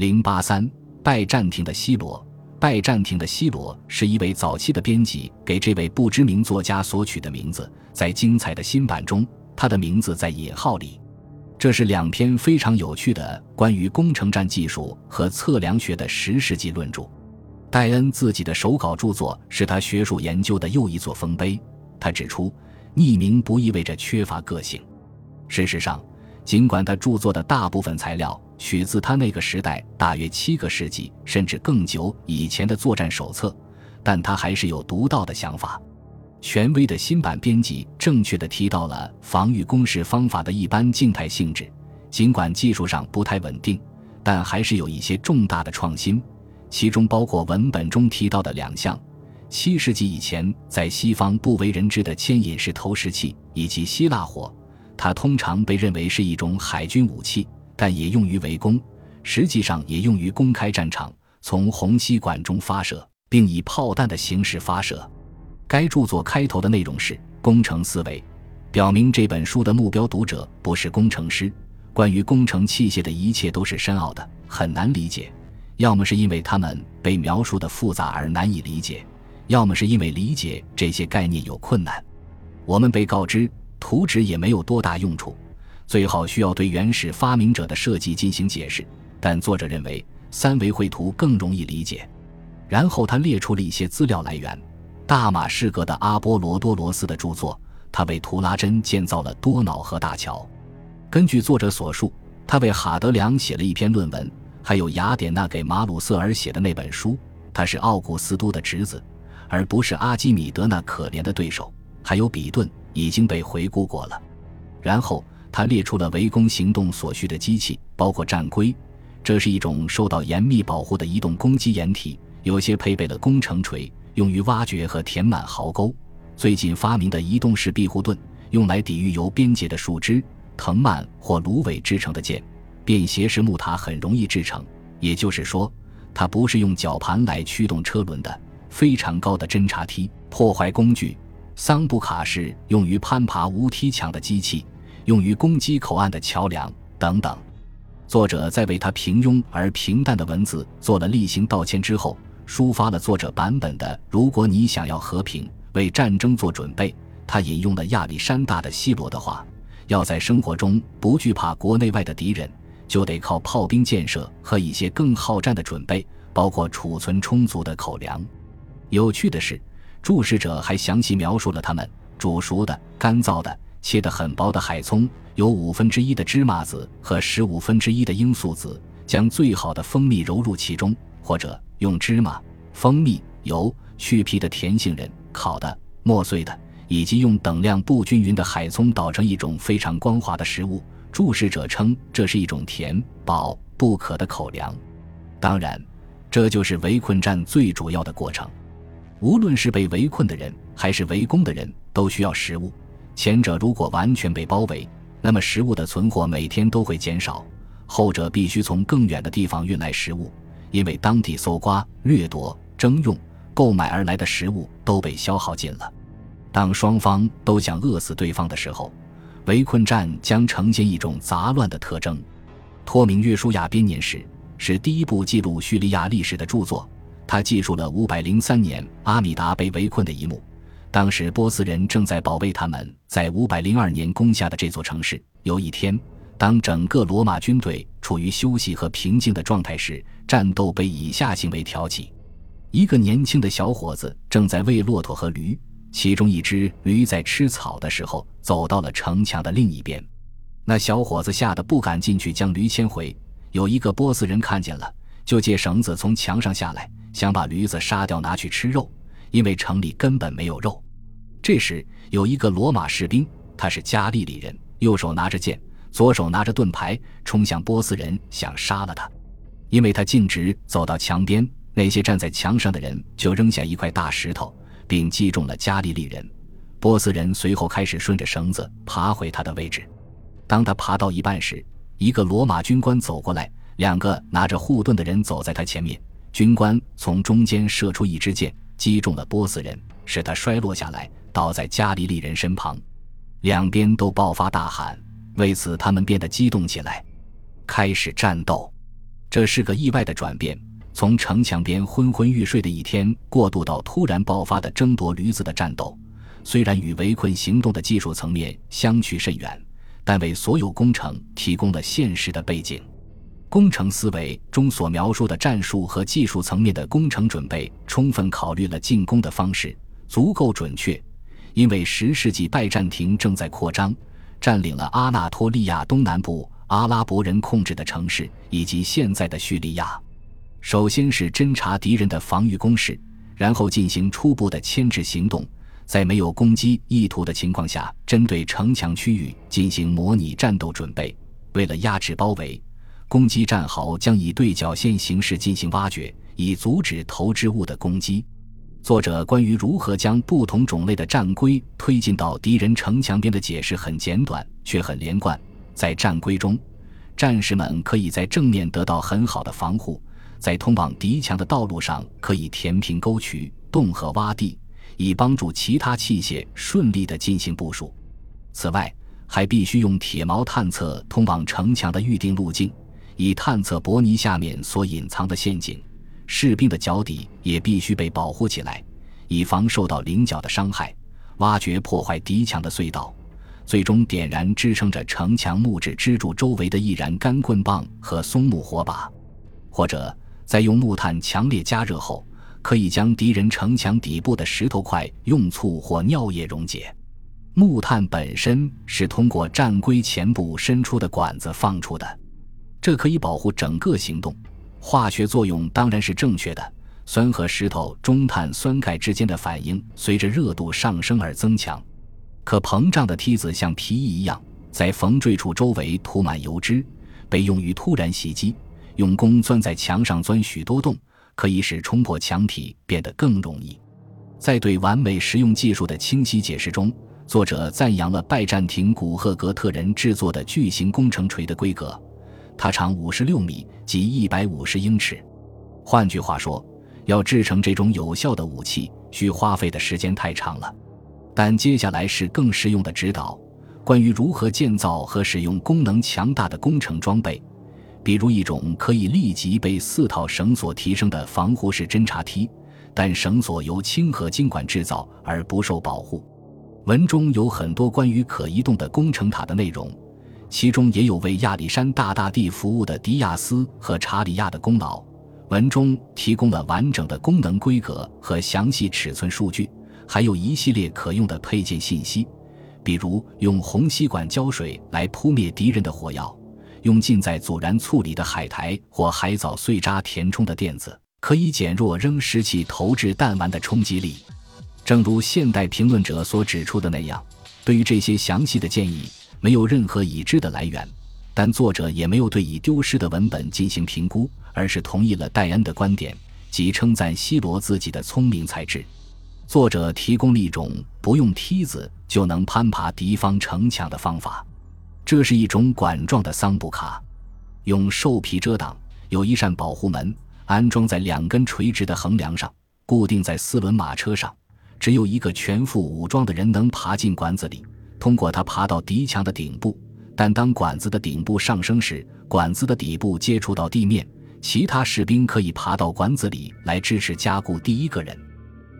零八三拜占庭的西罗，拜占庭的西罗是一位早期的编辑给这位不知名作家所取的名字。在精彩的新版中，他的名字在引号里。这是两篇非常有趣的关于工程站技术和测量学的十世纪论著。戴恩自己的手稿著作是他学术研究的又一座丰碑。他指出，匿名不意味着缺乏个性。事实上，尽管他著作的大部分材料取自他那个时代大约七个世纪甚至更久以前的作战手册，但他还是有独到的想法。权威的新版编辑正确的提到了防御工事方法的一般静态性质，尽管技术上不太稳定，但还是有一些重大的创新，其中包括文本中提到的两项：七世纪以前在西方不为人知的牵引式投石器，以及希腊火。它通常被认为是一种海军武器，但也用于围攻，实际上也用于公开战场，从虹吸管中发射，并以炮弹的形式发射。该著作开头的内容是工程思维，表明这本书的目标读者不是工程师。关于工程器械的一切都是深奥的，很难理解。要么是因为它们被描述的复杂而难以理解，要么是因为理解这些概念有困难。我们被告知图纸也没有多大用处，最好需要对原始发明者的设计进行解释。但作者认为三维绘图更容易理解。然后他列出了一些资料来源。大马士革的阿波罗多罗斯的著作，他为图拉真建造了多瑙河大桥。根据作者所述，他为哈德良写了一篇论文，还有雅典娜给马鲁瑟尔写的那本书。他是奥古斯都的侄子，而不是阿基米德那可怜的对手。还有比顿已经被回顾过了。然后他列出了围攻行动所需的机器，包括战龟，这是一种受到严密保护的移动攻击掩体，有些配备了工程锤。用于挖掘和填满壕沟。最近发明的移动式庇护盾，用来抵御由边界的树枝、藤蔓或芦苇制成的箭。便携式木塔很容易制成，也就是说，它不是用绞盘来驱动车轮的。非常高的侦察梯、破坏工具、桑布卡是用于攀爬无梯墙的机器，用于攻击口岸的桥梁等等。作者在为他平庸而平淡的文字做了例行道歉之后。抒发了作者版本的“如果你想要和平，为战争做准备”。他引用了亚历山大的希罗的话：“要在生活中不惧怕国内外的敌人，就得靠炮兵建设和一些更好战的准备，包括储存充足的口粮。”有趣的是，注释者还详细描述了他们煮熟的、干燥的、切得很薄的海葱，有五分之一的芝麻籽和十五分之一的罂粟籽，将最好的蜂蜜揉入其中，或者。用芝麻、蜂蜜、油、去皮的甜杏仁、烤的、磨碎的，以及用等量不均匀的海葱捣成一种非常光滑的食物。注释者称这是一种甜饱不可的口粮。当然，这就是围困战最主要的过程。无论是被围困的人还是围攻的人，都需要食物。前者如果完全被包围，那么食物的存货每天都会减少；后者必须从更远的地方运来食物。因为当地搜刮、掠夺、征用、购买而来的食物都被消耗尽了。当双方都想饿死对方的时候，围困战将呈现一种杂乱的特征。托明约书亚编年史是第一部记录叙利亚历史的著作，它记述了五百零三年阿米达被围困的一幕。当时波斯人正在保卫他们在五百零二年攻下的这座城市。有一天。当整个罗马军队处于休息和平静的状态时，战斗被以下行为挑起：一个年轻的小伙子正在喂骆驼和驴，其中一只驴在吃草的时候走到了城墙的另一边，那小伙子吓得不敢进去将驴牵回。有一个波斯人看见了，就借绳子从墙上下来，想把驴子杀掉拿去吃肉，因为城里根本没有肉。这时有一个罗马士兵，他是加利利人，右手拿着剑。左手拿着盾牌冲向波斯人，想杀了他。因为他径直走到墙边，那些站在墙上的人就扔下一块大石头，并击中了加利利人。波斯人随后开始顺着绳子爬回他的位置。当他爬到一半时，一个罗马军官走过来，两个拿着护盾的人走在他前面。军官从中间射出一支箭，击中了波斯人，使他摔落下来，倒在加利利人身旁。两边都爆发大喊。为此，他们变得激动起来，开始战斗。这是个意外的转变，从城墙边昏昏欲睡的一天，过渡到突然爆发的争夺驴子的战斗。虽然与围困行动的技术层面相去甚远，但为所有工程提供了现实的背景。工程思维中所描述的战术和技术层面的工程准备，充分考虑了进攻的方式，足够准确。因为十世纪拜占庭正在扩张，占领了阿纳托利亚东南部阿拉伯人控制的城市以及现在的叙利亚。首先是侦察敌人的防御工事，然后进行初步的牵制行动。在没有攻击意图的情况下，针对城墙区域进行模拟战斗准备。为了压制包围，攻击战壕将以对角线形式进行挖掘，以阻止投掷物的攻击。作者关于如何将不同种类的战龟推进到敌人城墙边的解释很简短，却很连贯。在战龟中，战士们可以在正面得到很好的防护，在通往敌墙的道路上可以填平沟渠、洞和洼地。以帮助其他器械顺利地进行部署。此外，还必须用铁锚探测通往城墙的预定路径，以探测伯尼下面所隐藏的陷阱。士兵的脚底也必须被保护起来，以防受到菱角的伤害。挖掘破坏敌墙的隧道，最终点燃支撑着城墙木质支柱周围的易燃干棍棒和松木火把，或者在用木炭强烈加热后。可以将敌人城墙底部的石头块用醋或尿液溶解。木炭本身是通过战龟前部伸出的管子放出的，这可以保护整个行动。化学作用当然是正确的，酸和石头中碳酸钙之间的反应随着热度上升而增强。可膨胀的梯子像皮衣一样，在缝缀处周围涂满油脂，被用于突然袭击。用弓钻在墙上钻许多洞。可以使冲破墙体变得更容易。在对完美实用技术的清晰解释中，作者赞扬了拜占庭古赫格特人制作的巨型工程锤的规格，它长五十六米，即一百五十英尺。换句话说，要制成这种有效的武器，需花费的时间太长了。但接下来是更实用的指导，关于如何建造和使用功能强大的工程装备。比如一种可以立即被四套绳索提升的防护式侦察梯，但绳索由轻合金管制造而不受保护。文中有很多关于可移动的工程塔的内容，其中也有为亚历山大大帝服务的迪亚斯和查理亚的功劳。文中提供了完整的功能规格和详细尺寸数据，还有一系列可用的配件信息，比如用红吸管浇水来扑灭敌人的火药。用浸在阻燃醋里的海苔或海藻碎渣填充的垫子，可以减弱扔石器投掷弹丸的冲击力。正如现代评论者所指出的那样，对于这些详细的建议，没有任何已知的来源。但作者也没有对已丢失的文本进行评估，而是同意了戴恩的观点，即称赞希罗自己的聪明才智。作者提供了一种不用梯子就能攀爬敌方城墙的方法。这是一种管状的桑布卡，用兽皮遮挡，有一扇保护门，安装在两根垂直的横梁上，固定在四轮马车上。只有一个全副武装的人能爬进管子里，通过它爬到敌墙的顶部。但当管子的顶部上升时，管子的底部接触到地面，其他士兵可以爬到管子里来支持加固第一个人。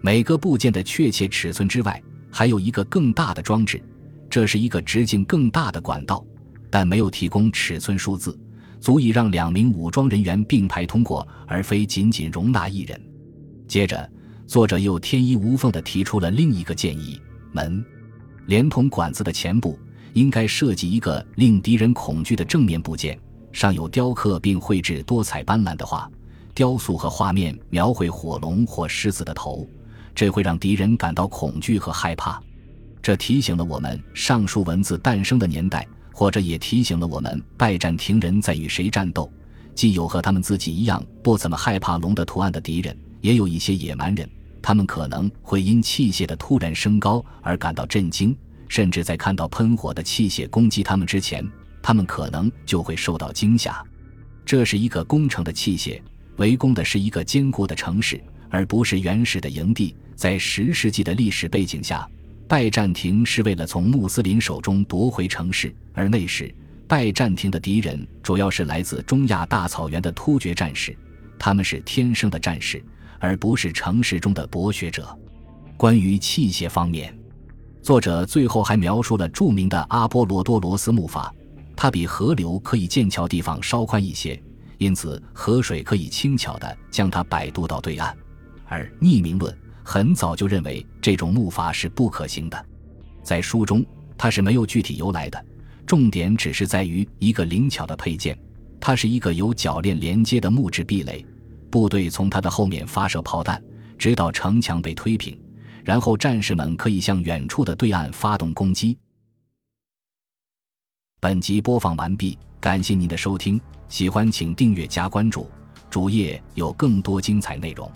每个部件的确切尺寸之外，还有一个更大的装置。这是一个直径更大的管道，但没有提供尺寸数字，足以让两名武装人员并排通过，而非仅仅容纳一人。接着，作者又天衣无缝地提出了另一个建议：门连同管子的前部应该设计一个令敌人恐惧的正面部件，上有雕刻并绘制多彩斑斓的画、雕塑和画面，描绘火龙或狮子的头，这会让敌人感到恐惧和害怕。这提醒了我们上述文字诞生的年代，或者也提醒了我们拜占庭人在与谁战斗。既有和他们自己一样不怎么害怕龙的图案的敌人，也有一些野蛮人，他们可能会因器械的突然升高而感到震惊，甚至在看到喷火的器械攻击他们之前，他们可能就会受到惊吓。这是一个工程的器械，围攻的是一个坚固的城市，而不是原始的营地。在十世纪的历史背景下。拜占庭是为了从穆斯林手中夺回城市，而那时拜占庭的敌人主要是来自中亚大草原的突厥战士，他们是天生的战士，而不是城市中的博学者。关于器械方面，作者最后还描述了著名的阿波罗多罗斯木筏，它比河流可以建桥地方稍宽一些，因此河水可以轻巧地将它摆渡到对岸。而匿名论很早就认为这种木筏是不可行的，在书中它是没有具体由来的，重点只是在于一个灵巧的配件，它是一个有铰链连接的木质壁垒，部队从他的后面发射炮弹，直到城墙被推平，然后战士们可以向远处的对岸发动攻击。本集播放完毕，感谢您的收听，喜欢请订阅加关注，主页有更多精彩内容。